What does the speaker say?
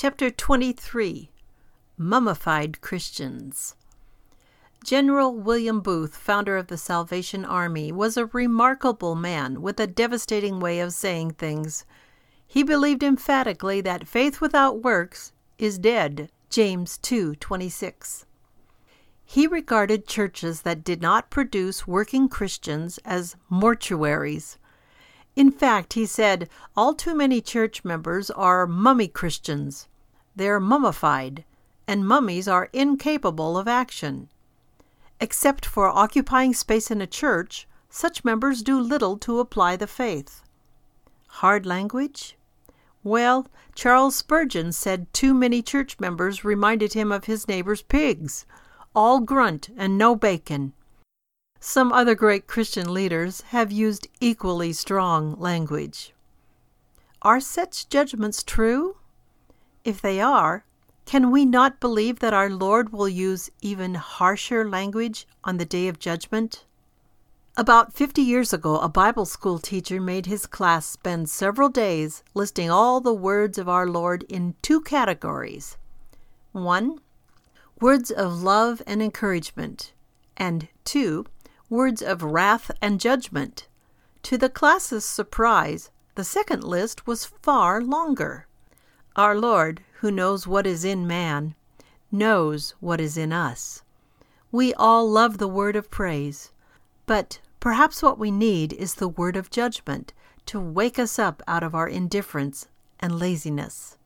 Chapter 23 Mummified Christians General William Booth, founder of the Salvation Army, was a remarkable man with a devastating way of saying things. He believed emphatically that faith without works is dead. James 2:26. He regarded churches that did not produce working Christians as mortuaries. In fact, he said, all too many church members are mummy Christians. They're mummified, and mummies are incapable of action. Except for occupying space in a church, such members do little to apply the faith. Hard language? Well, Charles Spurgeon said too many church members reminded him of his neighbor's pigs all grunt and no bacon. Some other great Christian leaders have used equally strong language. Are such judgments true? If they are, can we not believe that our Lord will use even harsher language on the day of judgment? About 50 years ago, a Bible school teacher made his class spend several days listing all the words of our Lord in two categories. One, words of love and encouragement, and two, words of wrath and judgment. To the class's surprise, the second list was far longer. Our Lord, who knows what is in man, knows what is in us. We all love the word of praise, but perhaps what we need is the word of judgment to wake us up out of our indifference and laziness.